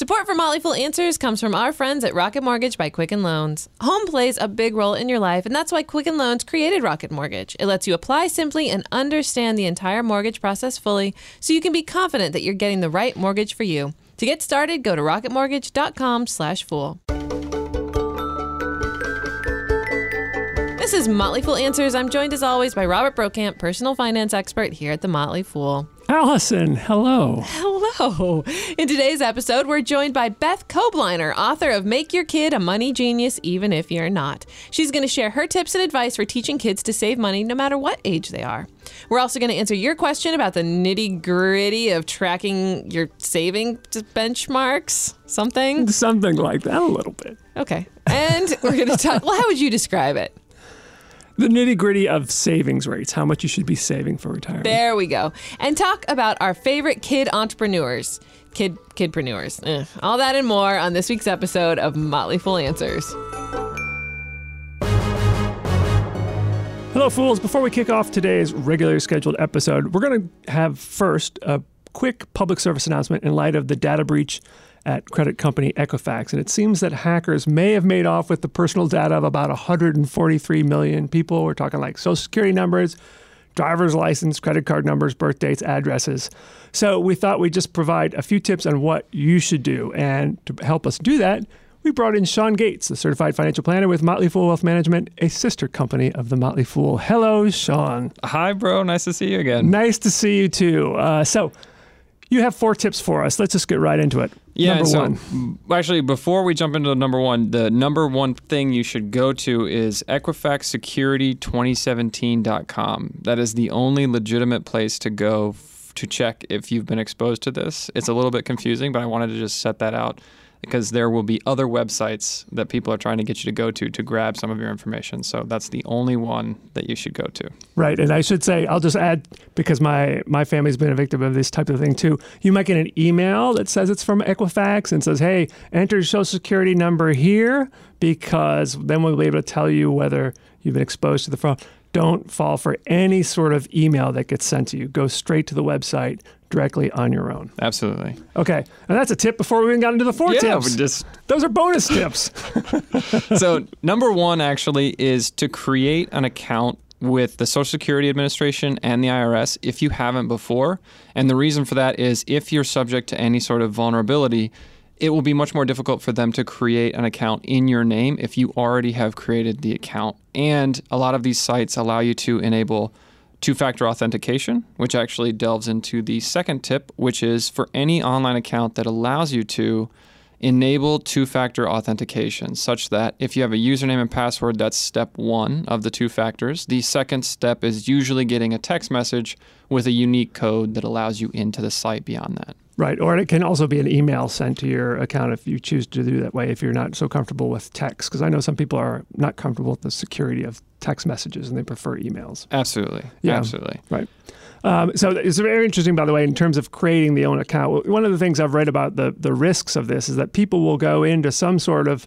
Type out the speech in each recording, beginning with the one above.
Support for Motley Fool Answers comes from our friends at Rocket Mortgage by Quicken Loans. Home plays a big role in your life, and that's why Quicken Loans created Rocket Mortgage. It lets you apply simply and understand the entire mortgage process fully so you can be confident that you're getting the right mortgage for you. To get started, go to rocketmortgage.com/fool. This is Motley Fool Answers. I'm joined as always by Robert Brokamp, personal finance expert here at the Motley Fool. Allison, hello. Hello. In today's episode, we're joined by Beth Kobliner, author of Make Your Kid a Money Genius Even If You're Not. She's going to share her tips and advice for teaching kids to save money no matter what age they are. We're also going to answer your question about the nitty gritty of tracking your saving benchmarks. Something? Something like that, a little bit. Okay. And we're going to talk. Well, how would you describe it? The nitty gritty of savings rates, how much you should be saving for retirement. There we go. And talk about our favorite kid entrepreneurs, kid kidpreneurs. Eh, all that and more on this week's episode of Motley Fool Answers. Hello, fools. Before we kick off today's regularly scheduled episode, we're going to have first a quick public service announcement in light of the data breach at credit company Equifax. And it seems that hackers may have made off with the personal data of about 143 million people. We're talking like social security numbers, driver's license, credit card numbers, birth dates, addresses. So we thought we'd just provide a few tips on what you should do. And to help us do that, we brought in Sean Gates, the certified financial planner with Motley Fool Wealth Management, a sister company of the Motley Fool. Hello, Sean. Hi, bro. Nice to see you again. Nice to see you too. Uh, so, you have four tips for us. Let's just get right into it. Yeah, number so one. actually, before we jump into number one, the number one thing you should go to is EquifaxSecurity2017.com. That is the only legitimate place to go f- to check if you've been exposed to this. It's a little bit confusing, but I wanted to just set that out because there will be other websites that people are trying to get you to go to to grab some of your information. So that's the only one that you should go to. Right, and I should say, I'll just add because my my family's been a victim of this type of thing too. You might get an email that says it's from Equifax and says, "Hey, enter your social security number here," because then we'll be able to tell you whether you've been exposed to the fraud. Don't fall for any sort of email that gets sent to you. Go straight to the website directly on your own. Absolutely. Okay, and that's a tip before we even got into the four Yeah, tips. just Those are bonus tips. so number one actually is to create an account with the Social Security Administration and the IRS if you haven't before. And the reason for that is if you're subject to any sort of vulnerability, it will be much more difficult for them to create an account in your name if you already have created the account. And a lot of these sites allow you to enable two factor authentication, which actually delves into the second tip, which is for any online account that allows you to enable two factor authentication, such that if you have a username and password, that's step one of the two factors. The second step is usually getting a text message with a unique code that allows you into the site beyond that. Right. Or it can also be an email sent to your account if you choose to do that way, if you're not so comfortable with text. Because I know some people are not comfortable with the security of text messages and they prefer emails. Absolutely. Yeah. Absolutely. Right. Um, so it's very interesting, by the way, in terms of creating the own account. One of the things I've read about the, the risks of this is that people will go into some sort of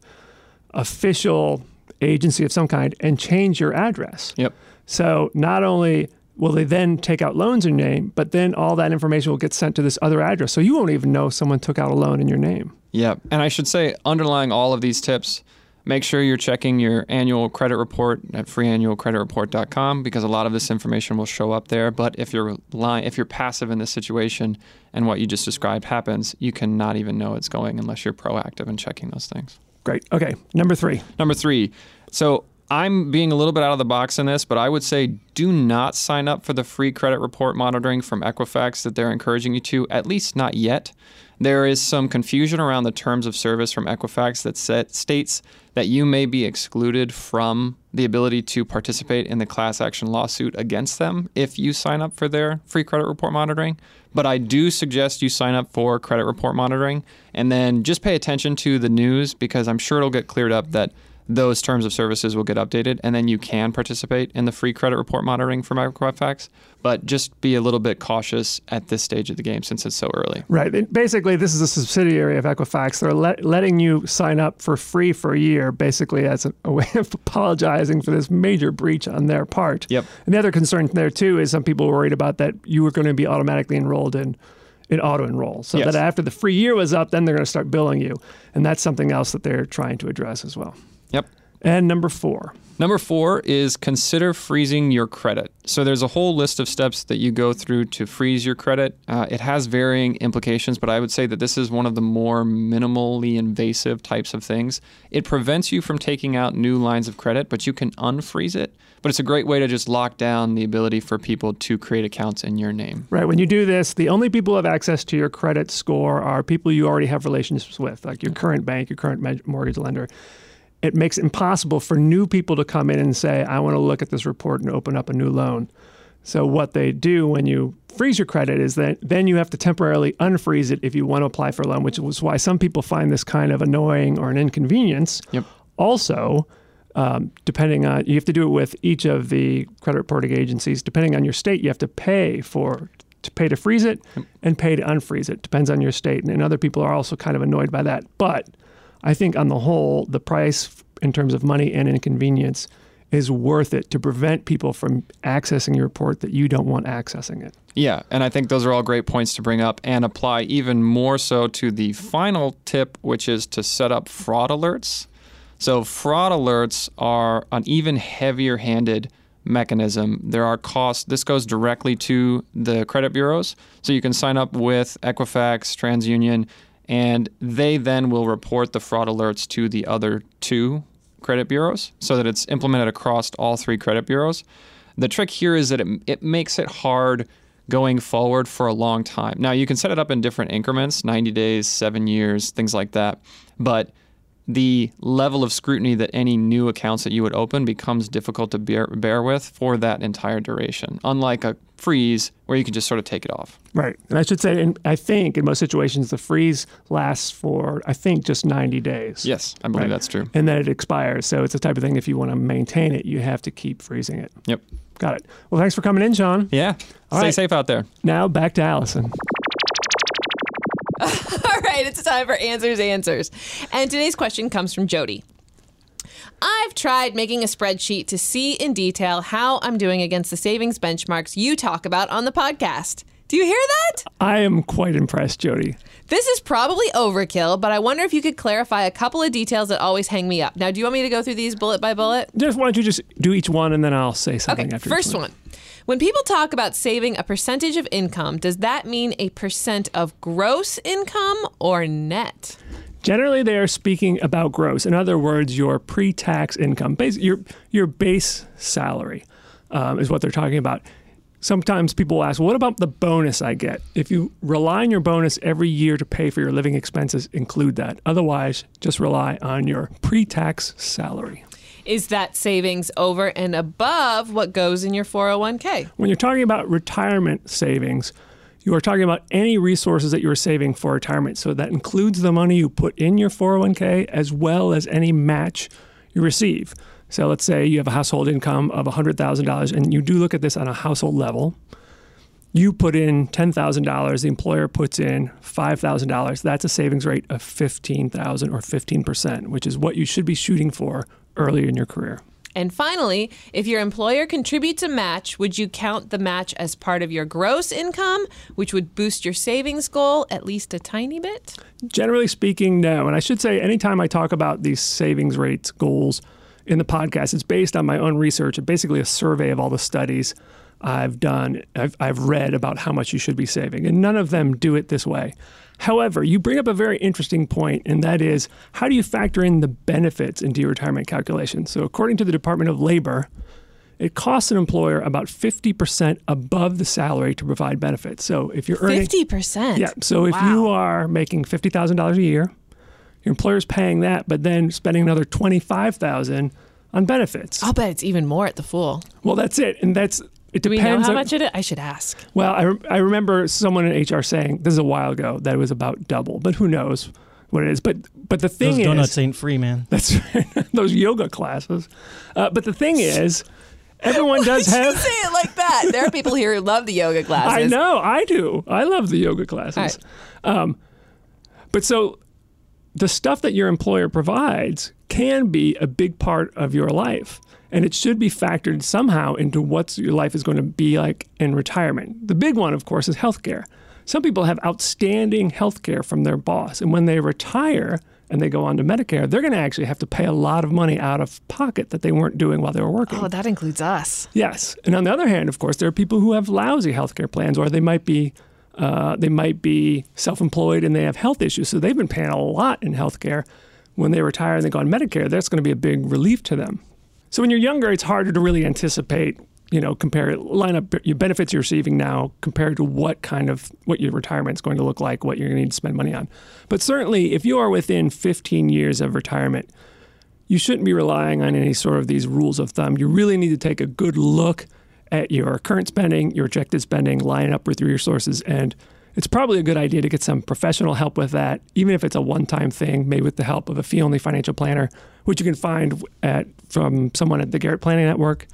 official agency of some kind and change your address. Yep. So not only will they then take out loans in your name, but then all that information will get sent to this other address. So you won't even know someone took out a loan in your name. Yep. And I should say, underlying all of these tips, make sure you're checking your annual credit report at freeannualcreditreport.com because a lot of this information will show up there. But if you're lying, if you're passive in this situation and what you just described happens, you cannot even know it's going unless you're proactive in checking those things. Great. Okay. Number three. Number three. So I'm being a little bit out of the box in this, but I would say do not sign up for the free credit report monitoring from Equifax that they're encouraging you to, at least not yet. There is some confusion around the terms of service from Equifax that set, states that you may be excluded from the ability to participate in the class action lawsuit against them if you sign up for their free credit report monitoring. But I do suggest you sign up for credit report monitoring and then just pay attention to the news because I'm sure it'll get cleared up that those terms of services will get updated and then you can participate in the free credit report monitoring from Equifax. But just be a little bit cautious at this stage of the game since it's so early. Right. And Basically, this is a subsidiary of Equifax. They're let, letting you sign up for free for a year, basically as a, a way of apologizing for this major breach on their part. Yep. And the other concern there too is some people were worried about that you were going to be automatically enrolled in it auto enroll. So Yes. that after the free year was up, then they're going to start billing you. And that's something else that they're trying to address as well. Yep. And number four, Number four is consider freezing your credit. So there's a whole list of steps that you go through to freeze your credit. Uh, it has varying implications, but I would say that this is one of the more minimally invasive types of things. It prevents you from taking out new lines of credit, but you can unfreeze it. But it's a great way to just lock down the ability for people to create accounts in your name. right? When you do this, the only people who have access to your credit score are people you already have relationships with, like your current bank, your current mortgage lender. It makes it impossible for new people to come in and say, I want to look at this report and open up a new loan. So what they do when you freeze your credit is that then you have to temporarily unfreeze it if you want to apply for a loan, which is why some people find this kind of annoying or an inconvenience. Yep. Also, um, depending on you have to do it with each of the credit reporting agencies. Depending on your state, you have to pay for to pay to freeze it and pay to unfreeze it. Depends on your state, and other people are also kind of annoyed by that. But I think on the whole, the price in terms of money and inconvenience is worth it to prevent people from accessing your report that you don't want accessing it. Yeah, and I think those are all great points to bring up and apply even more so to the final tip, which is to set up fraud alerts. So, fraud alerts are an even heavier handed mechanism. There are costs. This goes directly to the credit bureaus. So, you can sign up with Equifax, TransUnion, and they then will report the fraud alerts to the other two credit bureaus so that it's implemented across all three credit bureaus. The trick here is that it, it makes it hard going forward for a long time. Now, you can set it up in different increments 90 days, seven years, things like that. But the level of scrutiny that any new accounts that you would open becomes difficult to bear, bear with for that entire duration, unlike a freeze where you can just sort of take it off. Right. And I should say, in, I think in most situations, the freeze lasts for, I think, just 90 days. Yes, I believe Right. that's true. And then it expires. So it's the type of thing, if you want to maintain it, you have to keep freezing it. Yep. Got it. Well, thanks for coming in, Sean. Yeah. All Stay right. safe out there. Now back to Allison. All right, it's time for Answers Answers. And today's question comes from Jody. I've tried making a spreadsheet to see in detail how I'm doing against the savings benchmarks you talk about on the podcast. Do you hear that? I am quite impressed, Jody. This is probably overkill, but I wonder if you could clarify a couple of details that always hang me up. Now, do you want me to go through these bullet by bullet? Just why don't you just do each one and then I'll say something Okay, after first one. When people talk about saving a percentage of income, does that mean a percent of gross income or net? Generally, they are speaking about gross. In other words, your pre-tax income, your your base salary, um, is what they're talking about. Sometimes people ask, "What about the bonus I get?" If you rely on your bonus every year to pay for your living expenses, include that. Otherwise, just rely on your pre-tax salary. Is that savings over and above what goes in your 401k? When you're talking about retirement savings, you are talking about any resources that you're saving for retirement. So that includes the money you put in your 401k as well as any match you receive. So let's say you have a household income of $100,000 and you do look at this on a household level. You put in $10,000, the employer puts in $5,000. That's a savings rate of 15,000 or 15%, which is what you should be shooting for early in your career. And finally, if your employer contributes a match, would you count the match as part of your gross income, which would boost your savings goal at least a tiny bit? Generally speaking, no. And I should say, anytime I talk about these savings rates goals in the podcast, it's based on my own research and basically a survey of all the studies I've done, I've, I've read about how much you should be saving. And none of them do it this way. However, you bring up a very interesting point, and that is how do you factor in the benefits into your retirement calculation? So, according to the Department of Labor, it costs an employer about 50% above the salary to provide benefits. So, if you're earning 50%. yeah. So if you are making fifty thousand dollars a year, your employer's paying that, but then spending another twenty five thousand on benefits. I'll bet it's even more at the Fool. Well, that's it, and that's it Do we depends. know how on- much it is? I should ask. Well, I, re- I remember someone in HR saying this is a while ago that it was about double, but who knows what it is? But but the thing Those is, donuts ain't free, man. that's those yoga classes. Uh, but the thing is, everyone does Why'd you have. say it like that? There are people here who love the yoga classes. I know, I do. I love the yoga classes. Um, but so the stuff that your employer provides can be a big part of your life. And it should be factored somehow into what your life is going to be like in retirement. The big one, of course, is healthcare. some people have outstanding health care from their boss. And when they retire and they go on to Medicare, they're going to actually have to pay a lot of money out of pocket that they weren't doing while they were working. Oh, that includes us. Yes. And on the other hand, of course, there are people who have lousy healthcare plans or they might be uh, they might be self-employed and they have health issues. So they've been paying a lot in healthcare. When they retire and they go on Medicare, that's going to be a big relief to them. So when you're younger, it's harder to really anticipate, you know, compare line up your benefits you're receiving now compared to what kind of what your retirement's going to look like, what you're going to need to spend money on. But certainly, if you are within 15 years of retirement, you shouldn't be relying on any sort of these rules of thumb. You really need to take a good look at your current spending, your projected spending, line up with your resources, and it's probably a good idea to get some professional help with that, even if it's a one-time thing, maybe with the help of a fee-only financial planner, which you can find at from someone at the Garrett Planning Network,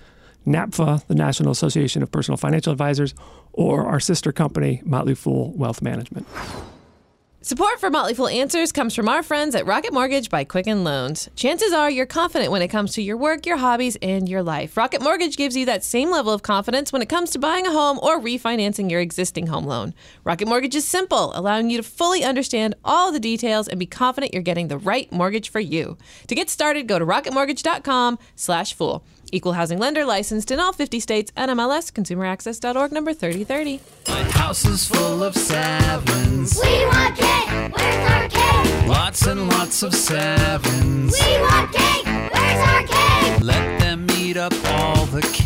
NAPFA, the National Association of Personal Financial Advisors, or our sister company, Motley Fool Wealth Management. Support for Motley Fool Answers comes from our friends at Rocket Mortgage by Quicken Loans. Chances are you're confident when it comes to your work, your hobbies, and your life. Rocket Mortgage gives you that same level of confidence when it comes to buying a home or refinancing your existing home loan. Rocket Mortgage is simple, allowing you to fully understand all the details and be confident you're getting the right mortgage for you. To get started, go to rocketmortgage.com/fool. Equal housing lender licensed in all 50 states. NMLS ConsumerAccess.org number 3030. My house is full of sevens. We want cake. Where's our cake? Lots and lots of sevens. We want cake. Where's our cake? Let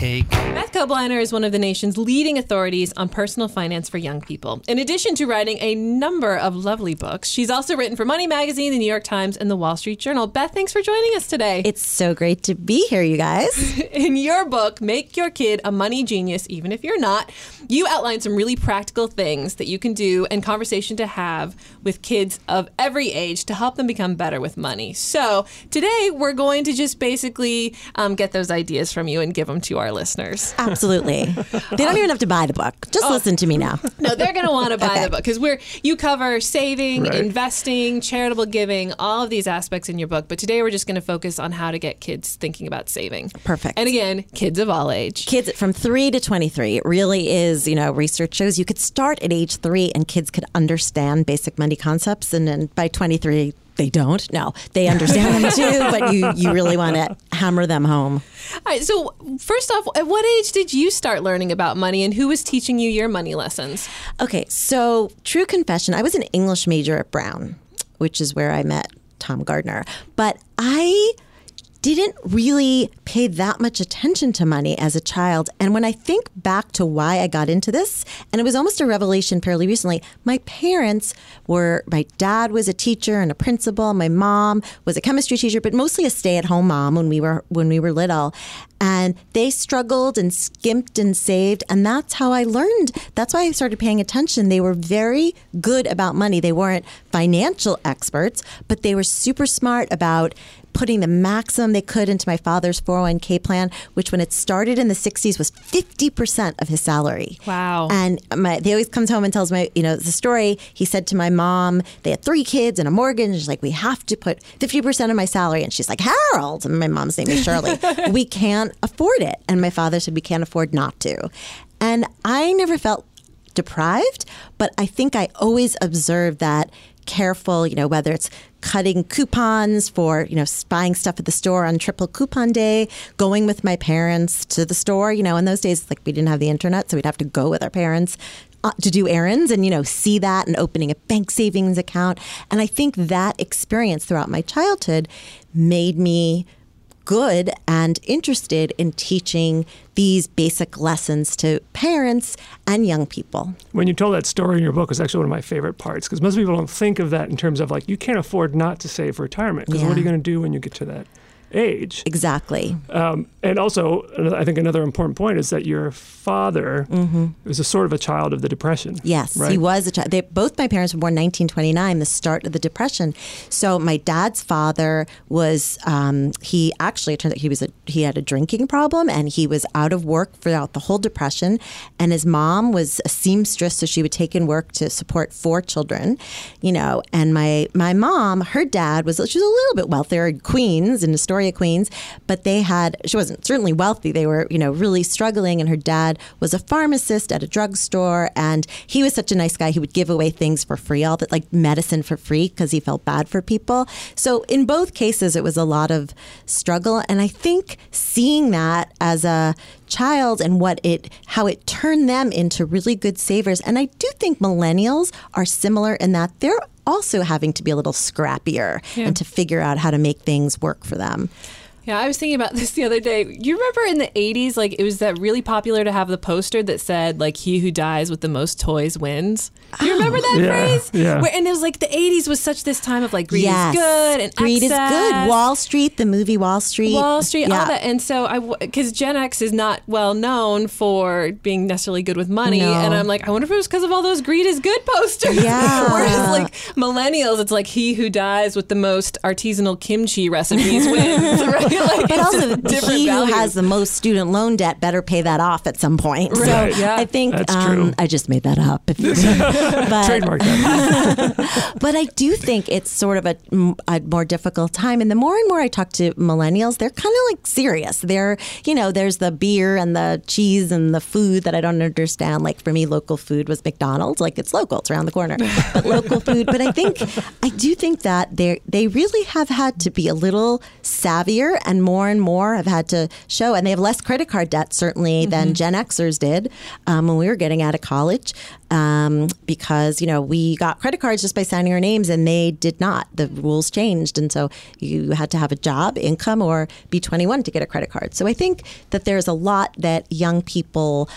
cake. Beth Kobliner is one of the nation's leading authorities on personal finance for young people. In addition to writing a number of lovely books, she's also written for Money Magazine, the New York Times, and the Wall Street Journal. Beth, thanks for joining us today. It's so great to be here, you guys. In your book, Make Your Kid a Money Genius, even if you're not, you outline some really practical things that you can do and conversation to have with kids of every age to help them become better with money. So today we're going to just basically um, get those ideas from you and give them to our listeners. Absolutely. They don't even have to buy the book. Just listen to me now. No, they're going to want to buy Okay. the book because we're you cover saving, Right. investing, charitable giving, all of these aspects in your book. But today we're just going to focus on how to get kids thinking about saving. Perfect. And again, kids of all age. Kids from three to 23, it really is, you know, research shows you could start at age three and kids could understand basic money concepts. And then by 23, they don't. No, they understand them too, but you, you really want to hammer them home. All right. So first off, at what age did you start learning about money, and who was teaching you your money lessons? Okay, so true confession, I was an English major at Brown, which is where I met Tom Gardner. But I didn't really pay that much attention to money as a child. And when I think back to why I got into this, and it was almost a revelation fairly recently, my parents were my dad was a teacher and a principal, my mom was a chemistry teacher, but mostly a stay-at-home mom when we were when we were little. And they struggled and skimped and saved. And that's how I learned. That's why I started paying attention. They were very good about money. They weren't financial experts, but they were super smart about putting the maximum they could into my father's 401k plan, which when it started in the 60s was 50% of his salary. Wow. And my, he always comes home and tells my, you know, the story. He said to my mom, they had three kids and a mortgage. And she's like, we have to put 50% of my salary. And she's like, Harold. And my mom's name is Shirley. we can't afford it. And my father said, we can't afford not to. And I never felt deprived, but I think I always observed that careful, you know, whether it's cutting coupons for, you know, buying stuff at the store on triple coupon day, going with my parents to the store, you know, in those days, like we didn't have the internet, so we'd have to go with our parents uh, to do errands and, you know, see that and opening a bank savings account. And I think that experience throughout my childhood made me good and interested in teaching these basic lessons to parents and young people. When you told that story in your book, was actually one of my favorite parts because most people don't think of that in terms of like you can't afford not to save for retirement because what are you going to do when you get to that age? Exactly. Um, and also, I think another important point is that your father was a sort of a child of the Depression. Mm-hmm. Yes, right? he was a child. They, both my parents were born 1929, the start of the Depression. So my dad's father was um, he actually it turned out he was a he had a drinking problem and he was out of work throughout the whole Depression. And his mom was a seamstress, so she would take in work to support four children, you know. And my my mom, her dad was she was a little bit wealthier in Queens in Astoria, Victoria, Queens, but they had, she wasn't certainly wealthy. They were, you know, really struggling. And her dad was a pharmacist at a drugstore. And he was such a nice guy. He would give away things for free, all that like medicine for free because he felt bad for people. So in both cases, it was a lot of struggle. And I think seeing that as a child and what it how it turned them into really good savers and i do think millennials are similar in that they're also having to be a little scrappier and to figure out how to make things work for them Yeah, I was thinking about this the other day. You remember in the 80s, like it was that really popular to have the poster that said, like, he who dies with the most toys wins? Do you remember that Yeah, phrase? yeah. Where, and it was like the 80s was such this time of like greed yes is good and greed is good wall street the movie wall street Wall Street, yeah. all that. And so I, because Gen X is not well known for being necessarily good with money. No. And I'm like, I wonder if it was because of all those greed is good posters. Yeah. Whereas like millennials, it's like he who dies with the most artisanal kimchi recipes wins. Right? Like, but also just different he who has the most student loan debt better pay that off at some point Right, so yeah. i think That's um, true. i just made that up if you but Trademark that. But I do think it's sort of a, a more difficult time. And the more and more I talk to millennials, they're kind of like serious. They're, you know, there's the beer and the cheese and the food that I don't understand. Like for me, local food was McDonald's. Like it's local, it's around the corner. But local food. But I think, I do think that they they really have had to be a little savvier and more and more have had to show. And they have less credit card debt, certainly, than Gen Xers did um, when we were getting out of college um, because you know we got credit cards just by signing our names and they did not. The rules changed and so you had to have a job income or be 21 to get a credit card. So i think that there's a lot that young people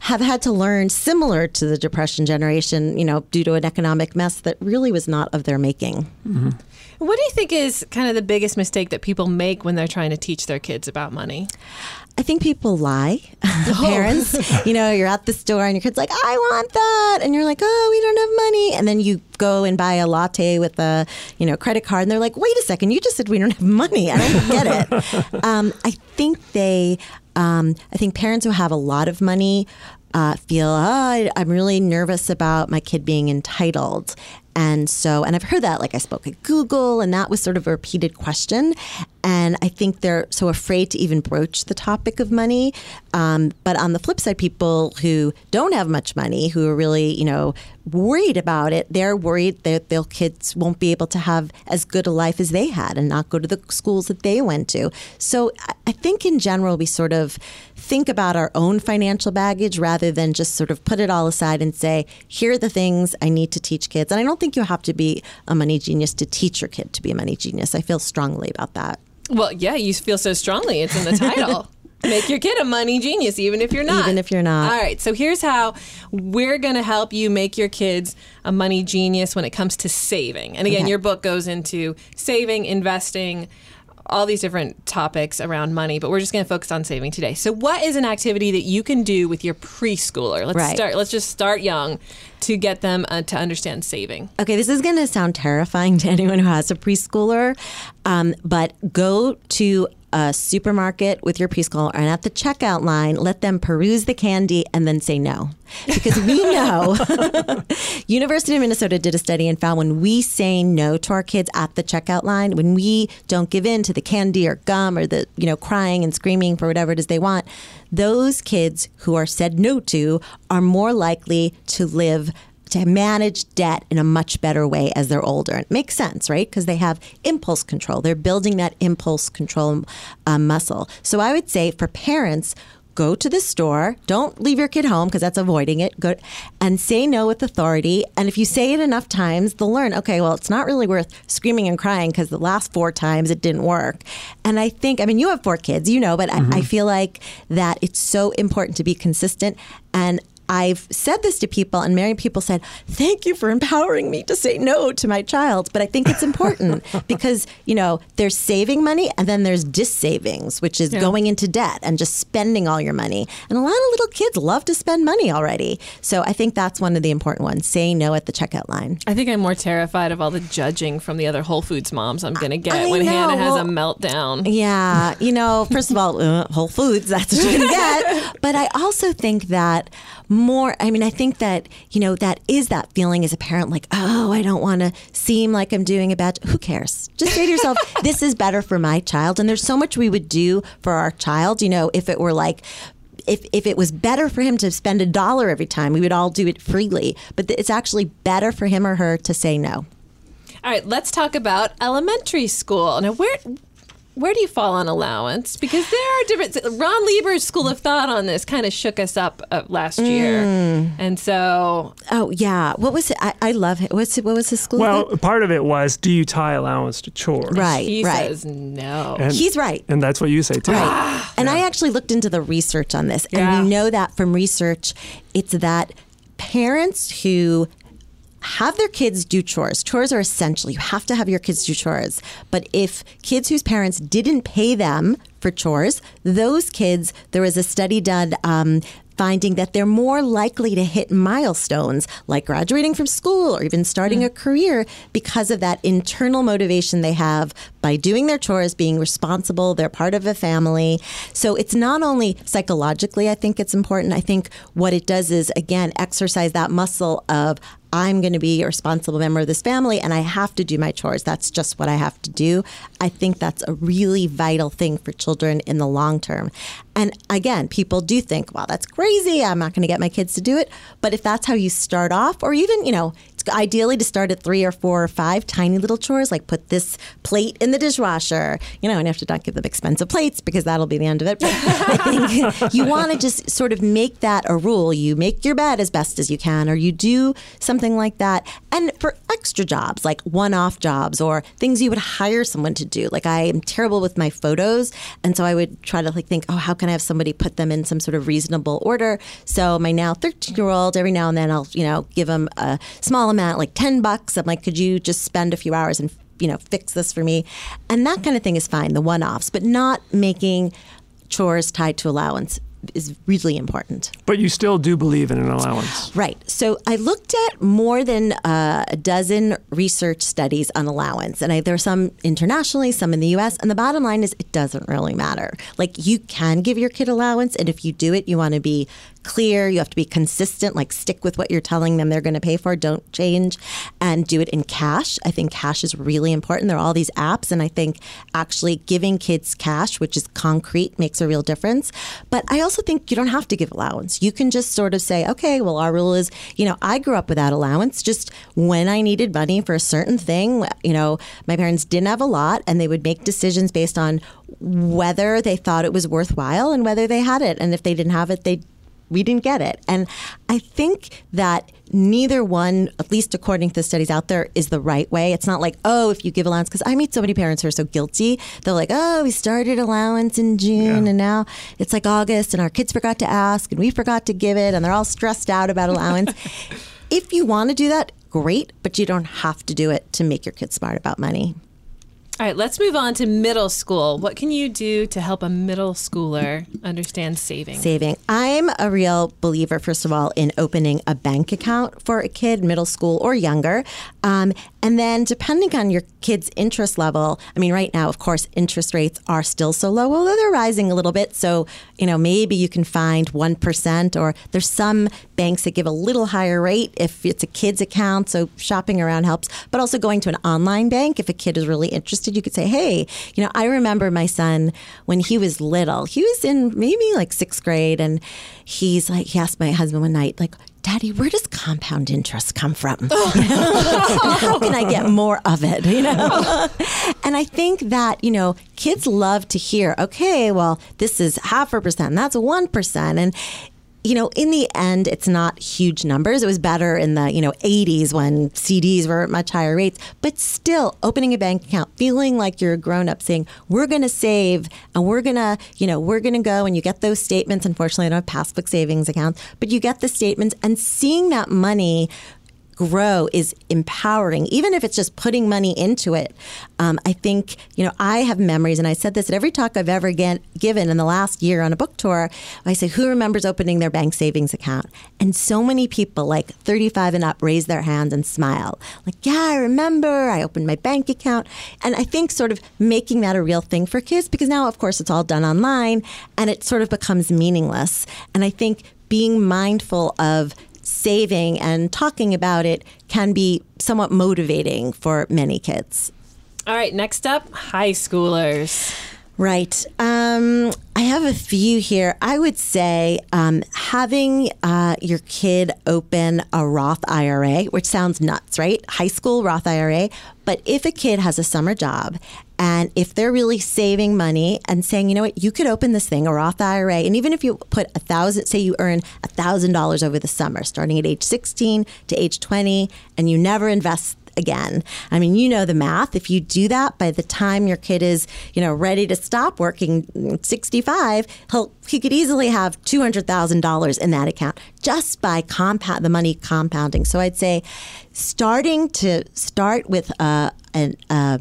have had to learn similar to the depression generation you know due to an economic mess that really was not of their making What do you think is kind of the biggest mistake that people make when they're trying to teach their kids about money? I think people lie. Parents, you know, you're at the store and your kid's like, I want that. And you're like, oh, we don't have money. And then you go and buy a latte with a, you know, credit card. And they're like, wait a second, you just said we don't have money. I don't get it. um, I think they, um, I think parents who have a lot of money uh, feel, oh, I, I'm really nervous about my kid being entitled. And so, and I've heard that, like I spoke at Google, and that was sort of a repeated question. And I think they're so afraid to even broach the topic of money. Um, but on the flip side, people who don't have much money, who are really, you know, worried about it, they're worried that their kids won't be able to have as good a life as they had and not go to the schools that they went to. So I- think in general, we sort of think about our own financial baggage rather than just sort of put it all aside and say, here are the things I need to teach kids. And I don't think you have to be a money genius to teach your kid to be a money genius. I feel strongly about that. Well, yeah, you feel so strongly. It's in the title. Make your kid a money genius, even if you're not. Even if you're not. All right. So here's how we're going to help you make your kids a money genius when it comes to saving. And again, Okay. your book goes into saving, investing, all these different topics around money, but we're just going to focus on saving today. So, what is an activity that you can do with your preschooler? Let's Right. start. Let's just start young to get them uh, to understand saving. Okay, this is going to sound terrifying to anyone who has a preschooler, um, but go to a supermarket with your preschooler and at the checkout line, let them peruse the candy and then say no. Because we know University of Minnesota did a study and found when we say no to our kids at the checkout line, when we don't give in to the candy or gum or the, you know, crying and screaming for whatever it is they want, those kids who are said no to are more likely to live to manage debt in a much better way as they're older. And It makes sense, right? Because they have impulse control. They're building that impulse control um, muscle. So I would say for parents, go to the store. Don't leave your kid home because that's avoiding it. Go and say no with authority. And if you say it enough times, they'll learn. Okay, well, it's not really worth screaming and crying because the last four times it didn't work. And I think, I mean, you have four kids, you know, but I, I feel like that it's so important to be consistent and. I've said this to people, and many people said, Thank you for empowering me to say no to my child. But I think it's important because, you know, there's saving money and then there's dissavings, which is going into debt and just spending all your money. And a lot of little kids love to spend money already. So I think that's one of the important ones say no at the checkout line. I think I'm more terrified of all the judging from the other Whole Foods moms I'm going to get I when know, Hannah has a meltdown. Yeah, you know, first of all, uh, Whole Foods, that's what you're going to get. But I also think that more, I mean, I think that, you know, that is that feeling as a parent like, oh, I don't want to seem like I'm doing a bad, who cares? Just say to yourself, this is better for my child. And there's so much we would do for our child, you know, if it were like, if, if it was better for him to spend a dollar every time, we would all do it freely. But it's actually better for him or her to say no. All right, let's talk about elementary school. Now, where where do you fall on allowance? Because there are different. Ron Lieber's school of thought on this kind of shook us up uh, last year, and so Oh yeah, what was it? I, I love it. What's it, what was his school? Well, thing? part of it was do you tie allowance to chores? right, he right. says no. And, He's right. And that's what you say too. Right. And I actually looked into the research on this, and Yeah. we know that from research, it's that parents who have their kids do chores. Chores are essential. You have to have your kids do chores. But if kids whose parents didn't pay them for chores, those kids, there was a study done. Um, Finding that they're more likely to hit milestones like graduating from school or even starting a career because of that internal motivation they have by doing their chores, being responsible, they're part of a family. So it's not only psychologically, I think it's important. I think what it does is, again, exercise that muscle of I'm going to be a responsible member of this family and I have to do my chores. That's just what I have to do. I think that's a really vital thing for children in the long term. And again, people do think, wow, that's crazy. I'm not going to get my kids to do it. But if that's how you start off, or even, you know, ideally to start at three or four or five tiny little chores, like put this plate in the dishwasher, you know, and you have to not give them expensive plates because that'll be the end of it. But I think you want to just sort of make that a rule. You make your bed as best as you can, or you do something like that. And for extra jobs, like one off jobs or things you would hire someone to do. Like I am terrible with my photos. And so I would try to like think, oh, how can I have somebody put them in some sort of reasonable order? So my now 13 year old, every now and then I'll, you know, give him a small amount, like 10 bucks. I'm like, could you just spend a few hours and, you know, fix this for me? And that kind of thing is fine, the one offs, but not making chores tied to allowance is really important. But you still do believe in an allowance. Right. So I looked at more than uh, a dozen research studies on allowance, and I, there are some internationally, some in the U.S. And the bottom line is, it doesn't really matter. Like you can give your kid allowance, and if you do it, you want to be clear. You have to be consistent. Like stick with what you're telling them they're going to pay for. Don't change, and do it in cash. I think cash is really important. There are all these apps, and I think actually giving kids cash, which is concrete, makes a real difference. But I also think you don't have to give allowance. You can just sort of say, okay, well, our rule is, you know, I grew up without allowance. Just when I needed money for a certain thing, you know, my parents didn't have a lot and they would make decisions based on whether they thought it was worthwhile and whether they had it. And if they didn't have it, they we didn't get it. And I think that neither one, at least according to the studies out there, is the right way. It's not like, oh, if you give allowance, because I meet so many parents who are so guilty. They're like, oh, we started allowance in June Yeah. and now it's like August and our kids forgot to ask and we forgot to give it and they're all stressed out about allowance. if you want to do that, great, but you don't have to do it to make your kids smart about money. All right, let's move on to middle school. What can you do to help a middle schooler understand saving? saving. I'm a real believer, first of all, in opening a bank account for a kid, middle school or younger. Um, and then, depending on your kid's interest level, I mean, right now, of course, interest rates are still so low, although they're rising a little bit. So, you know, maybe you can find 1%, or there's some banks that give a little higher rate if it's a kid's account. So, shopping around helps. But also going to an online bank, if a kid is really interested, you could say, hey, you know, I remember my son when he was little, he was in maybe like sixth grade, and he's like, he asked my husband one night, like, Daddy, where does compound interest come from? Oh. How can I get more of it? You know, and I think that you know kids love to hear. Okay, well, this is half a percent. That's one percent, and you know, in the end, it's not huge numbers. It was better in the, you know, 80s when CDs were at much higher rates. But still, opening a bank account, feeling like you're a grown up, saying, we're going to save and we're going to, you know, we're going to go and you get those statements. Unfortunately, I don't have passbook savings accounts, but you get the statements and seeing that money grow is empowering, even if it's just putting money into it. Um, I think, you know, I have memories, and I said this at every talk I've ever get, given in the last year on a book tour. I say, who remembers opening their bank savings account? And so many people, like 35 and up, raise their hands and smile. Like, yeah, I remember. I opened my bank account. And I think sort of making that a real thing for kids, because now, of course, it's all done online and it sort of becomes meaningless. And I think being mindful of saving and talking about it can be somewhat motivating for many kids. All right, next up, high schoolers. Right. Um, I have a few here. I would say um, having uh, your kid open a Roth IRA, which sounds nuts, right? High school Roth IRA. But if a kid has a summer job and if they're really saving money and saying, you know what, you could open this thing, a Roth IRA, and even if you put a thousand, say you earn a thousand dollars over the summer, starting at age 16 to age 20, and you never invest again. I mean, you know the math. If you do that by the time your kid is, you know, ready to stop working at 65, he'll he could easily have $200,000 in that account just by compound the money compounding. So I'd say starting to start with a uh,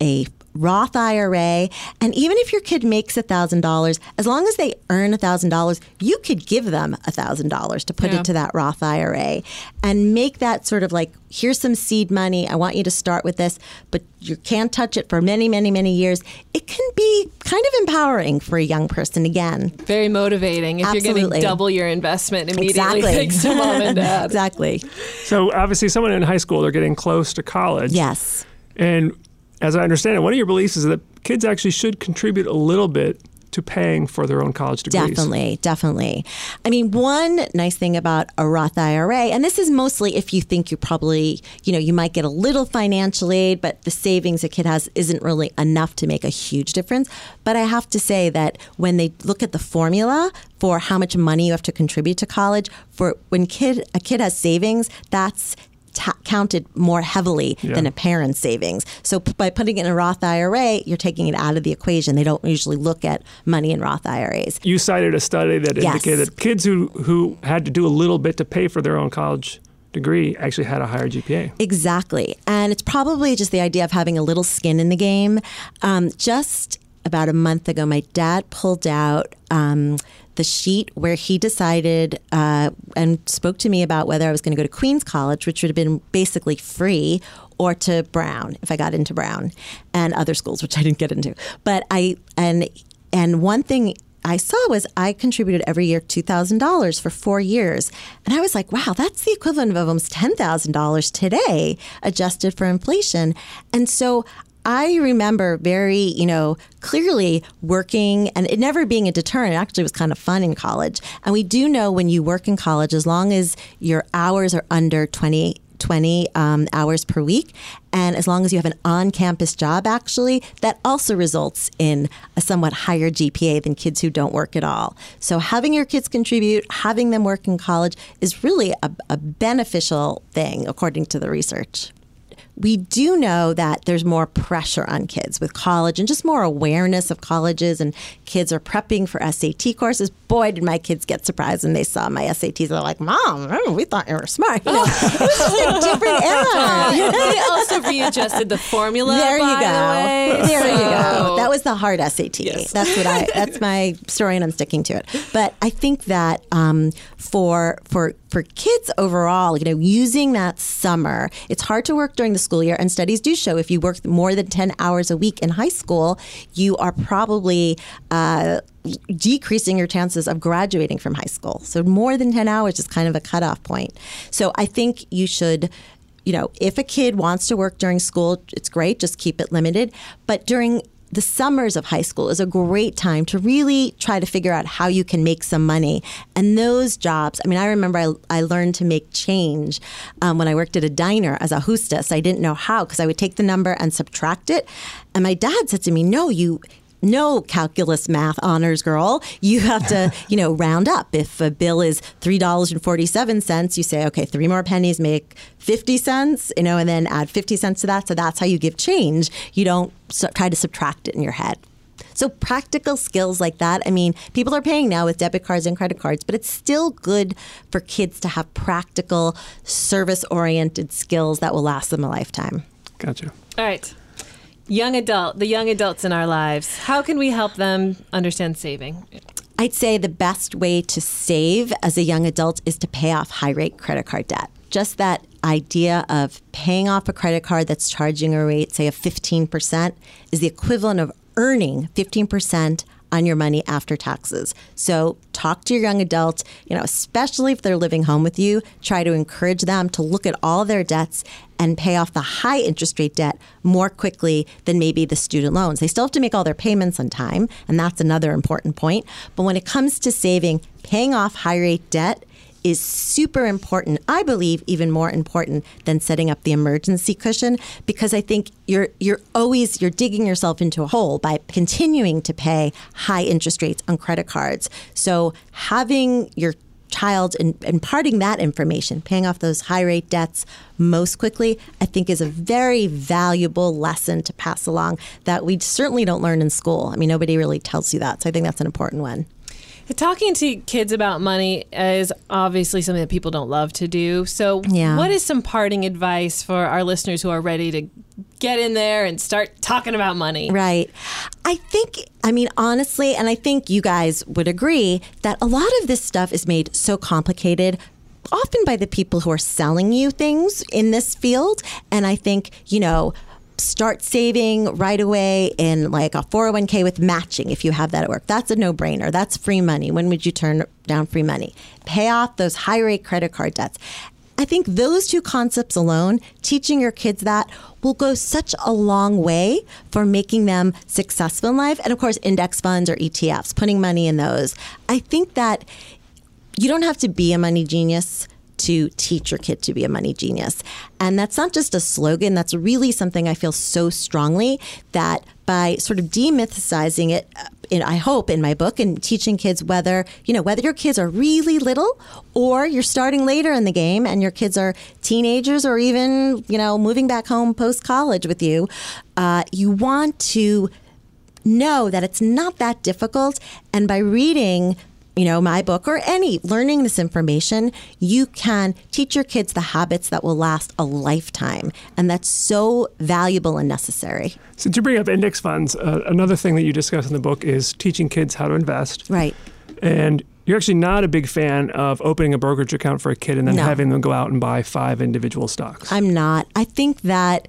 a Roth IRA, and even if your kid makes $1,000, as long as they earn $1,000, you could give them $1,000 to put Yeah. into that Roth IRA and make that sort of like, here's some seed money. I want you to start with this, but you can't touch it for many, many, many years. It can be kind of empowering for a young person again. Very motivating if you're Absolutely. getting double your investment immediately Exactly. thanks to mom and dad. exactly. So obviously, someone in high school, they're getting close to college. Yes. And as I understand it, one of your beliefs is that kids actually should contribute a little bit to paying for their own college degrees. Definitely, definitely. I mean, one nice thing about a Roth IRA, and this is mostly if you think you probably, you know, you might get a little financial aid, but the savings a kid has isn't really enough to make a huge difference. But I have to say that when they look at the formula for how much money you have to contribute to college, for when kid a kid has savings, that's ta- counted more heavily Yeah. than a parent's savings. So p- by putting it in a Roth IRA, you're taking it out of the equation. They don't usually look at money in Roth IRAs. You cited a study that Yes. indicated that kids who, who had to do a little bit to pay for their own college degree actually had a higher GPA. Exactly. And it's probably just the idea of having a little skin in the game. Um, just about a month ago, my dad pulled out um, the sheet where he decided uh, and spoke to me about whether I was going to go to Queens College, which would have been basically free, or to Brown if I got into Brown and other schools, which I didn't get into. But I, and, and one thing I saw was I contributed every year $2,000 for four years. And I was like, wow, that's the equivalent of almost $10,000 today, adjusted for inflation. And so I remember very, you know, clearly working and it never being a deterrent. It actually was kind of fun in college. And we do know when you work in college, as long as your hours are under 20 20 um, hours per week. And as long as you have an on campus job, actually, that also results in a somewhat higher GPA than kids who don't work at all. So having your kids contribute, having them work in college is really a, a beneficial thing, according to the research. We do know that there's more pressure on kids with college and just more awareness of colleges, and kids are prepping for SAT courses. Boy, did my kids get surprised when they saw my SATs. They're like, Mom, oh, we thought you were smart. You know, it was just a different era. they also readjusted the formula. There you go. The way, there you go. That was the hard SAT. Yes. That's what I. That's my story, and I'm sticking to it. But I think that um, for for for kids overall, you know, using that summer, it's hard to work during the school year, and studies do show if you work more than ten hours a week in high school, you are probably uh, decreasing your chances of graduating from high school. So more than 10 hours is kind of a cutoff point. So I think you should, you know, if a kid wants to work during school, it's great, just keep it limited. But during the summers of high school is a great time to really try to figure out how you can make some money. And those jobs, I mean, I remember I, I learned to make change um, when I worked at a diner as a hostess. I didn't know how because I would take the number and subtract it. And my dad said to me, No, you no calculus math honors girl. You have to, you know, round up. If a bill is three dollars and forty seven cents, you say, okay, three more pennies make fifty cents, you know, and then add fifty cents to that. So that's how you give change. You don't su- try to subtract it in your head. So practical skills like that. I mean, people are paying now with debit cards and credit cards, but it's still good for kids to have practical, service-oriented skills that will last them a lifetime. Gotcha. All right. Young adult, the young adults in our lives. How can we help them understand saving? I'd say the best way to save as a young adult is to pay off high rate credit card debt. Just that idea of paying off a credit card that's charging a rate, say of 15%, is the equivalent of earning 15% on your money after taxes. So talk to your young adult, you know, especially if they're living home with you, try to encourage them to look at all their debts and pay off the high interest rate debt more quickly than maybe the student loans. They still have to make all their payments on time, and that's another important point. But when it comes to saving, paying off high rate debt is super important. I believe even more important than setting up the emergency cushion because I think you're you're always you're digging yourself into a hole by continuing to pay high interest rates on credit cards. So having your child and imparting that information, paying off those high rate debts most quickly, I think is a very valuable lesson to pass along that we certainly don't learn in school. I mean, nobody really tells you that. So I think that's an important one. Talking to kids about money is obviously something that people don't love to do. So, Yeah. what is some parting advice for our listeners who are ready to get in there and start talking about money? Right. I think, I mean, honestly, and I think you guys would agree that a lot of this stuff is made so complicated. Often by the people who are selling you things in this field. And I think, you know, start saving right away in like a 401k with matching if you have that at work. That's a no brainer. That's free money. When would you turn down free money? Pay off those high rate credit card debts. I think those two concepts alone, teaching your kids that will go such a long way for making them successful in life. And of course, index funds or ETFs, putting money in those. I think that you don't have to be a money genius to teach your kid to be a money genius. And that's not just a slogan, that's really something I feel so strongly that by sort of demythicizing it uh, in, I hope in my book and teaching kids whether, you know, whether your kids are really little or you're starting later in the game and your kids are teenagers or even, you know, moving back home post college with you, uh, you want to know that it's not that difficult. And by reading, you know, my book or any learning this information, you can teach your kids the habits that will last a lifetime. And that's so valuable and necessary. Since you bring up index funds, uh, another thing that you discuss in the book is teaching kids how to invest. Right. And you're actually not a big fan of opening a brokerage account for a kid and then No. having them go out and buy five individual stocks. I'm not. I think that,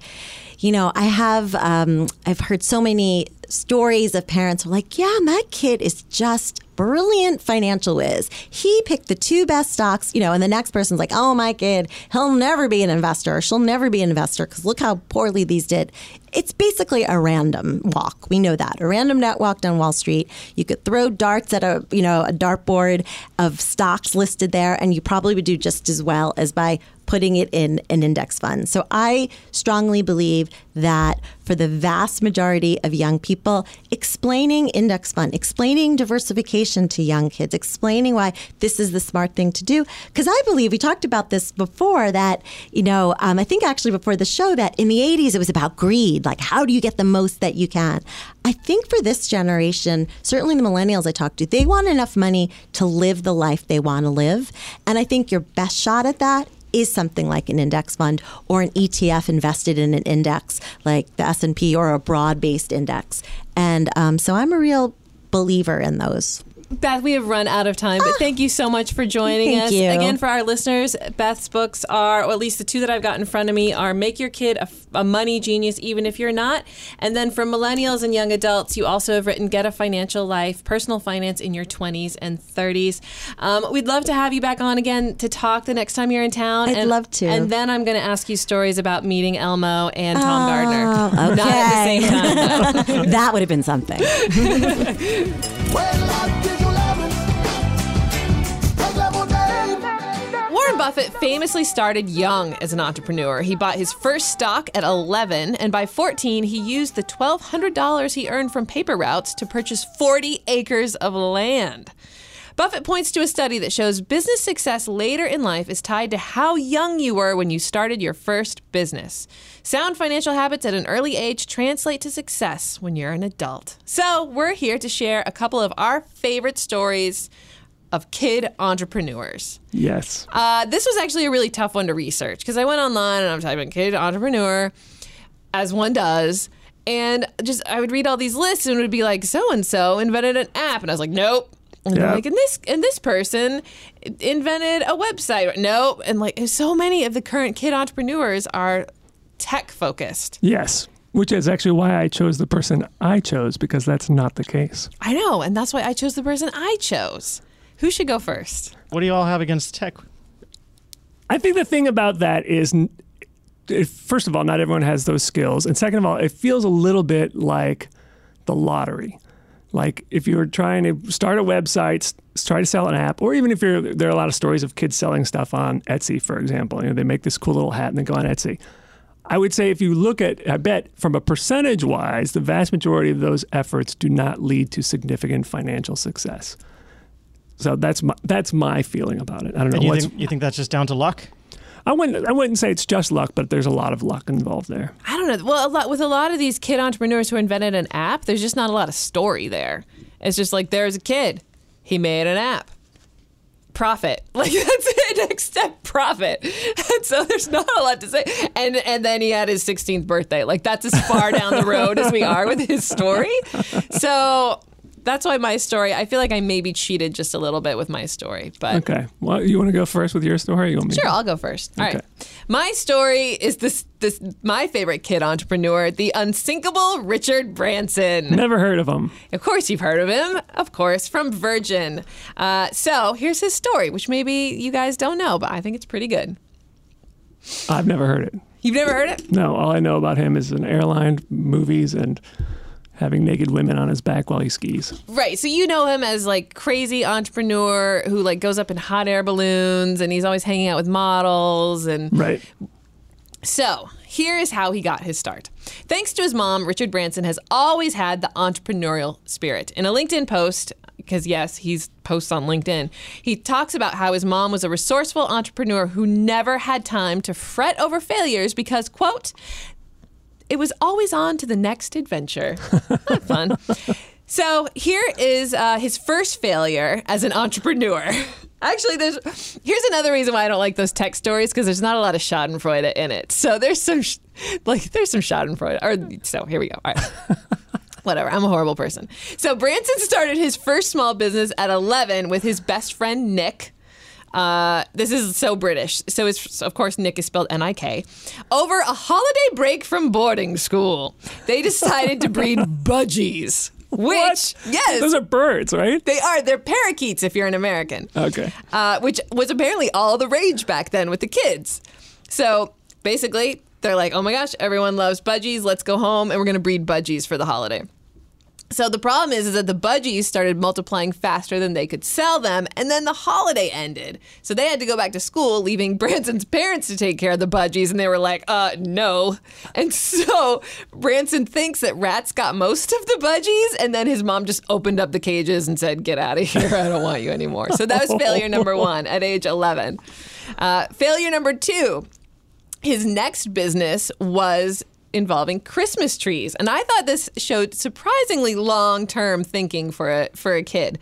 you know, I have, um, I've heard so many stories of parents who are like, yeah, my kid is just brilliant financial whiz. He picked the two best stocks, you know, and the next person's like, oh, my kid, he'll never be an investor. She'll never be an investor because look how poorly these did. It's basically a random walk. We know that a random net walk down Wall Street. You could throw darts at a you know a dartboard of stocks listed there, and you probably would do just as well as by putting it in an index fund. So I strongly believe that for the vast majority of young people, explaining index fund, explaining diversification to young kids, explaining why this is the smart thing to do. Because I believe we talked about this before that, you know, um, I think actually before the show that in the 80s it was about greed. Like, how do you get the most that you can? I think for this generation, certainly the millennials I talk to, they want enough money to live the life they want to live. And I think your best shot at that is something like an index fund or an ETF invested in an index like the S&P or a broad-based index. And um, so I'm a real believer in those. Beth, we have run out of time, but thank you so much for joining Thank us. you. Again, for our listeners, Beth's books are, or at least the two that I've got in front of me, are Make Your Kid a, a Money Genius, Even If You're Not. And then for millennials and young adults, you also have written Get a Financial Life, Personal Finance in Your 20s and 30s. Um, we'd love to have you back on again to talk the next time you're in town. I'd and, love to. And then I'm going to ask you stories about meeting Elmo and Tom Gardner. Okay. Not at the same time. that would have been something. Warren Buffett famously started young as an entrepreneur. He bought his first stock at 11, and by 14, he used the $1,200 he earned from paper routes to purchase 40 acres of land. Buffett points to a study that shows business success later in life is tied to how young you were when you started your first business. Sound financial habits at an early age translate to success when you're an adult. So, we're here to share a couple of our favorite stories of kid entrepreneurs. Yes. Uh, this was actually a really tough one to research because I went online and I'm typing kid entrepreneur, as one does. And just I would read all these lists and it would be like so and so invented an app, and I was like, nope. And Yep. like, and this and this person invented a website. Nope. And like so many of the current kid entrepreneurs are tech focused. Yes. Which is actually why I chose the person I chose because that's not the case. I know, and that's why I chose the person I chose. Who should go first? What do you all have against tech? I think the thing about that is, n- first of all, not everyone has those skills, and second of all, it feels a little bit like the lottery. Like if you're trying to start a website, try to sell an app, or even if you're there are a lot of stories of kids selling stuff on Etsy, for example. You know, they make this cool little hat and then go on Etsy. I would say if you look at, I bet from a percentage wise, the vast majority of those efforts do not lead to significant financial success. So that's my, that's my feeling about it. I don't know And you think, you think that's just down to luck? I wouldn't. I wouldn't say it's just luck, but there's a lot of luck involved there. I don't know. Well, a lot, with a lot of these kid entrepreneurs who invented an app, there's just not a lot of story there. It's just like there's a kid, he made an app, profit. Like that's it. Next step, profit. And so there's not a lot to say. And and then he had his 16th birthday. Like that's as far down the road as we are with his story. So that's why my story. I feel like I maybe cheated just a little bit with my story, but Okay. Well, you want to go first with your story? You want me? Sure, to? I'll go first. All right. Okay. My story is this this my favorite kid entrepreneur, the unsinkable Richard Branson. Never heard of him. Of course you've heard of him. Of course, from Virgin. Uh, so here's his story, which maybe you guys don't know, but I think it's pretty good. I've never heard it. You've never heard it? No, all I know about him is an airline, movies, and having naked women on his back while he skis. Right. So you know him as like crazy entrepreneur who like goes up in hot air balloons and he's always hanging out with models and Right. So, here is how he got his start. Thanks to his mom, Richard Branson has always had the entrepreneurial spirit. In a LinkedIn post, because yes, he's posts on LinkedIn, he talks about how his mom was a resourceful entrepreneur who never had time to fret over failures because, quote, it was always on to the next adventure. Fun. So here is uh, his first failure as an entrepreneur. Actually, there's here's another reason why I don't like those tech stories because there's not a lot of Schadenfreude in it. So there's some sh- like there's some Schadenfreude. Or so here we go. All right. Whatever. I'm a horrible person. So Branson started his first small business at 11 with his best friend Nick. Uh, this is so British. So it's of course Nick is spelled N-I-K. Over a holiday break from boarding school, they decided to breed budgies. Which What? yes, Those are birds, right? they are. They're parakeets if you're an American. Okay. Uh, which was apparently all the rage back then with the kids. So basically, they're like, oh my gosh, everyone loves budgies. Let's go home and we're going to breed budgies for the holiday. So the problem is, is that the budgies started multiplying faster than they could sell them, and then the holiday ended. So they had to go back to school, leaving Branson's parents to take care of the budgies, and they were like, uh, no. And so Branson thinks that rats got most of the budgies, and then his mom just opened up the cages and said, get out of here, I don't want you anymore. So that was failure number one at age 11. Uh, failure number two, his next business was involving Christmas trees, and I thought this showed surprisingly long-term thinking for a for a kid.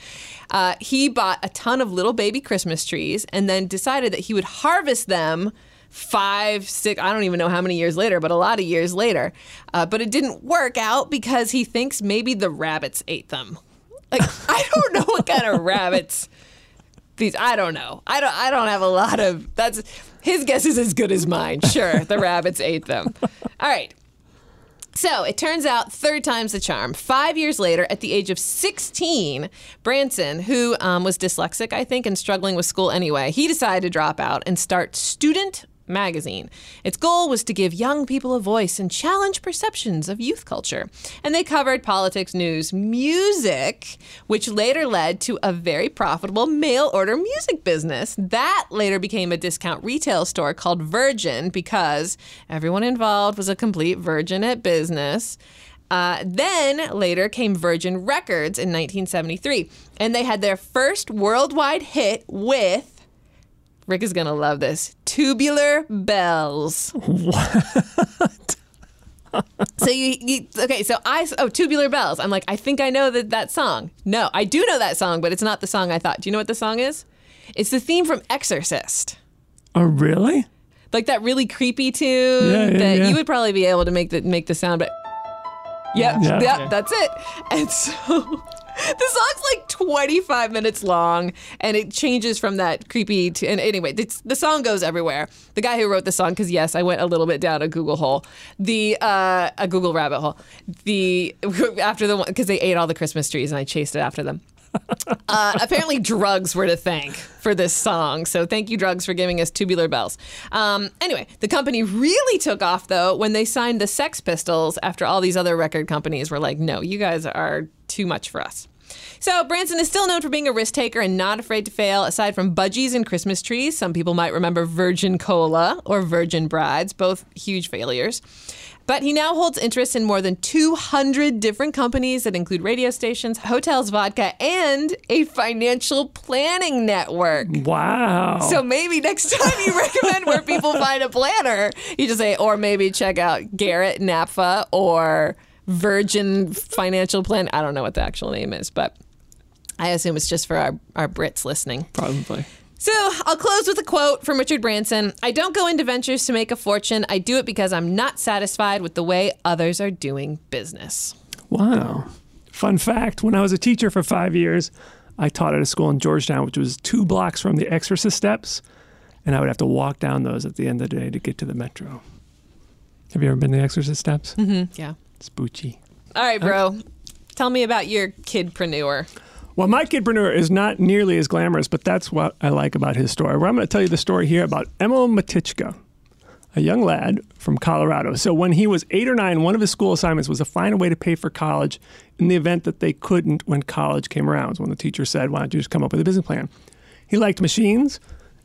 Uh, he bought a ton of little baby Christmas trees, and then decided that he would harvest them five, six, I don't even know how many years later, but a lot of years later. Uh, but it didn't work out because he thinks maybe the rabbits ate them. Like I don't know what kind of rabbits these I don't know. I don't I don't have a lot of that's his guess is as good as mine. Sure, the rabbits ate them. All right. So it turns out third time's the charm. Five years later, at the age of 16, Branson, who um, was dyslexic, I think, and struggling with school anyway, he decided to drop out and start Student Magazine. Its goal was to give young people a voice and challenge perceptions of youth culture. And they covered politics, news, music, which later led to a very profitable mail order music business. That later became a discount retail store called Virgin because everyone involved was a complete virgin at business. Uh, then later came Virgin Records in 1973, and they had their first worldwide hit with Rick is gonna love this. Tubular bells. What? so you, you okay? So I oh tubular bells. I'm like I think I know that that song. No, I do know that song, but it's not the song I thought. Do you know what the song is? It's the theme from Exorcist. Oh, really? Like that really creepy tune Yeah, yeah, that yeah. you would probably be able to make the make the sound, but yep, Yeah. yep, that's it. And so the song's like 25 minutes long and it changes from that creepy to and anyway the song goes everywhere. The guy who wrote the song because yes i went a little bit down a google hole. The uh, a google rabbit hole. The after the one because they ate all the christmas trees and i chased it after them uh, apparently drugs were to thank for this song so thank you drugs for giving us tubular bells um, anyway the company really took off though when they signed the sex pistols after all these other record companies were like no you guys are too much for us so Branson is still known for being a risk taker and not afraid to fail. Aside from budgies and Christmas trees, some people might remember Virgin Cola or Virgin Brides, both huge failures. But he now holds interest in more than 200 different companies that include radio stations, hotels, vodka, and a financial planning network. Wow. So maybe next time you recommend where people find a planner, you just say, or maybe check out Garrett NAPFA or Virgin Financial Plan. I don't know what the actual name is, but I assume it's just for our, our Brits listening. Probably. So I'll close with a quote from Richard Branson I don't go into ventures to make a fortune. I do it because I'm not satisfied with the way others are doing business. Wow. Fun fact when I was a teacher for five years, I taught at a school in Georgetown, which was two blocks from the Exorcist steps, and I would have to walk down those at the end of the day to get to the metro. Have you ever been to the Exorcist steps? Mm-hmm. Yeah. Spooky. All right, bro. Tell me about your kidpreneur. Well, my kidpreneur is not nearly as glamorous, but that's what I like about his story. Well, I'm going to tell you the story here about Emil Motycka, a young lad from Colorado. So when he was eight or nine, one of his school assignments was to find a way to pay for college in the event that they couldn't when college came around. When the teacher said, why don't you just come up with a business plan? He liked machines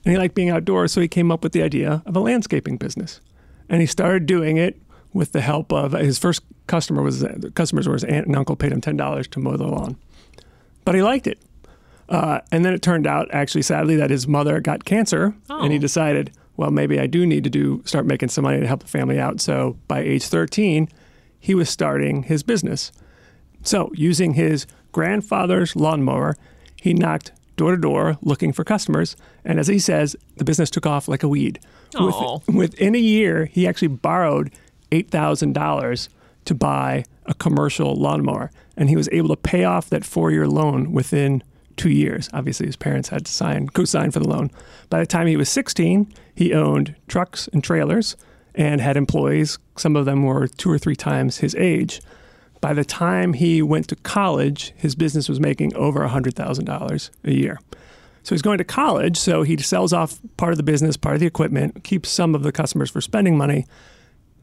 and he liked being outdoors, so he came up with the idea of a landscaping business. And he started doing it with the help of his first customer was customers were his aunt and uncle paid him ten dollars to mow the lawn but he liked it. Uh, and then it turned out, actually, sadly, that his mother got cancer, and he Oh. decided, well, maybe I do need to do start making some money to help the family out. So by age 13, he was starting his business. So using his grandfather's lawnmower, he knocked door to door looking for customers, and as he says, the business took off like a weed. With, within a year, he actually borrowed eight thousand dollars to buy a commercial lawnmower, and he was able to pay off that four-year loan within two years. Obviously, his parents had to sign co-sign for the loan. By the time he was 16, he owned trucks and trailers and had employees. Some of them were two or three times his age. By the time he went to college, his business was making over $100,000 a year. So he's going to college, so he sells off part of the business, part of the equipment, keeps some of the customers for spending money.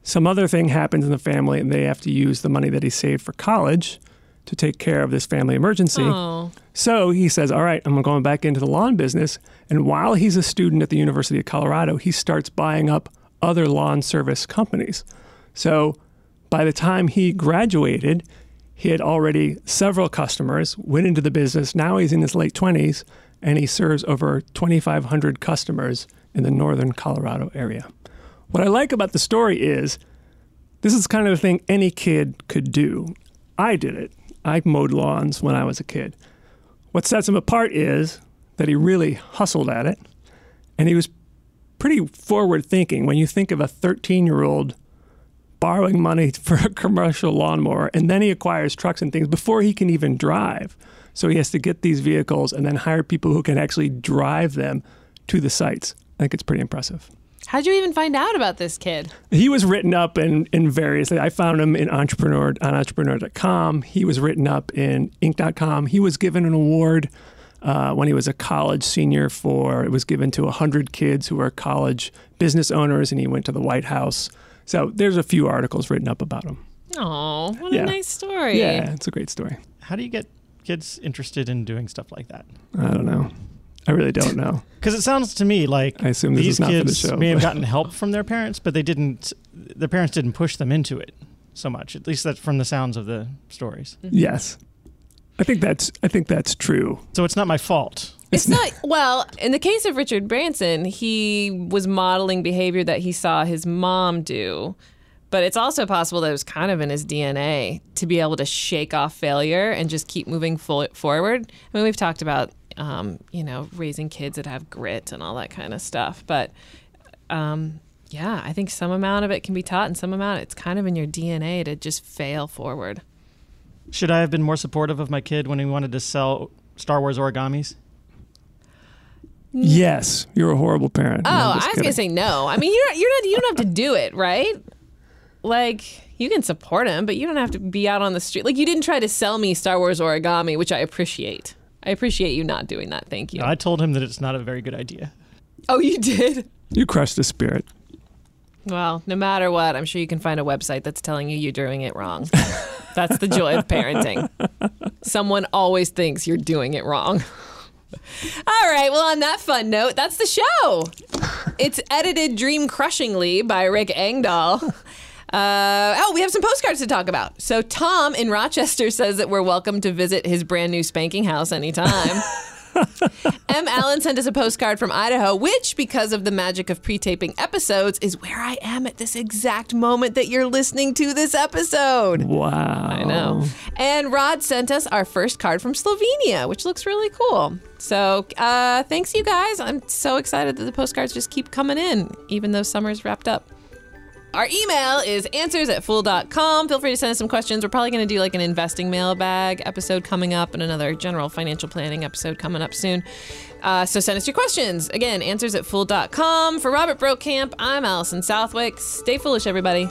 Some other thing happens in the family, and they have to use the money that he saved for college to take care of this family emergency. Oh. So he says, All right, I'm going back into the lawn business. And while he's a student at the University of Colorado, he starts buying up other lawn service companies. So by the time he graduated, he had already several customers, went into the business. Now he's in his late 20s and he serves over 2,500 customers in the northern Colorado area. What I like about the story is this is kind of the thing any kid could do. I did it. I mowed lawns when I was a kid. What sets him apart is that he really hustled at it and he was pretty forward thinking. When you think of a 13 year old borrowing money for a commercial lawnmower and then he acquires trucks and things before he can even drive. So he has to get these vehicles and then hire people who can actually drive them to the sites. I think it's pretty impressive. How'd you even find out about this kid? He was written up in, in various. I found him in entrepreneur on entrepreneur.com. He was written up in Inc.com. He was given an award uh, when he was a college senior for. It was given to hundred kids who are college business owners, and he went to the White House. So there's a few articles written up about him. Oh, what Yeah. a nice story. Yeah, it's a great story. How do you get kids interested in doing stuff like that? I don't know. I really don't know. Because it sounds to me like I assume these is not for the kids show, may have gotten help from their parents, but they didn't. Their parents didn't push them into it so much. At least that's from the sounds of the stories. Mm-hmm. Yes, I think that's. I think that's true. So it's not my fault. It's not well. In the case of Richard Branson, he was modeling behavior that he saw his mom do, but it's also possible that it was kind of in his DNA to be able to shake off failure and just keep moving forward. I mean, we've talked about um, you know raising kids that have grit and all that kind of stuff, but um, yeah, I think some amount of it can be taught, and some amount it's kind of in your DNA to just fail forward. Should I have been more supportive of my kid when he wanted to sell Star Wars origamis? Yes, you're a horrible parent. Oh, No, I'm I just was kidding. gonna say no. I mean, you're not, you're not. You don't have to do it, right? Like you can support him, but you don't have to be out on the street. Like you didn't try to sell me Star Wars origami, which I appreciate. I appreciate you not doing that. Thank you. I told him that it's not a very good idea. oh, you did. You crushed the spirit. Well, no matter what, I'm sure you can find a website that's telling you you're doing it wrong. That's the joy of parenting. Someone always thinks you're doing it wrong. All right, well, on that fun note, that's the show. It's edited dream crushingly by Rick Engdahl. Uh, oh, we have some postcards to talk about. So, Tom in Rochester says that we're welcome to visit his brand new spanking house anytime. M. Allen sent us a postcard from Idaho, which, because of the magic of pre taping episodes, is where I am at this exact moment that you're listening to this episode. Wow. I know. And Rod sent us our first card from Slovenia, which looks really cool. So uh, thanks, you guys. I'm so excited that the postcards just keep coming in, even though summer's wrapped up. Our email is answers at fool.com. Feel free to send us some questions. We're probably going to do like an investing mailbag episode coming up and another general financial planning episode coming up soon. Uh, so send us your questions. Again, answers at fool.com. For Robert Brokamp, I'm Allison Southwick. Stay foolish, everybody.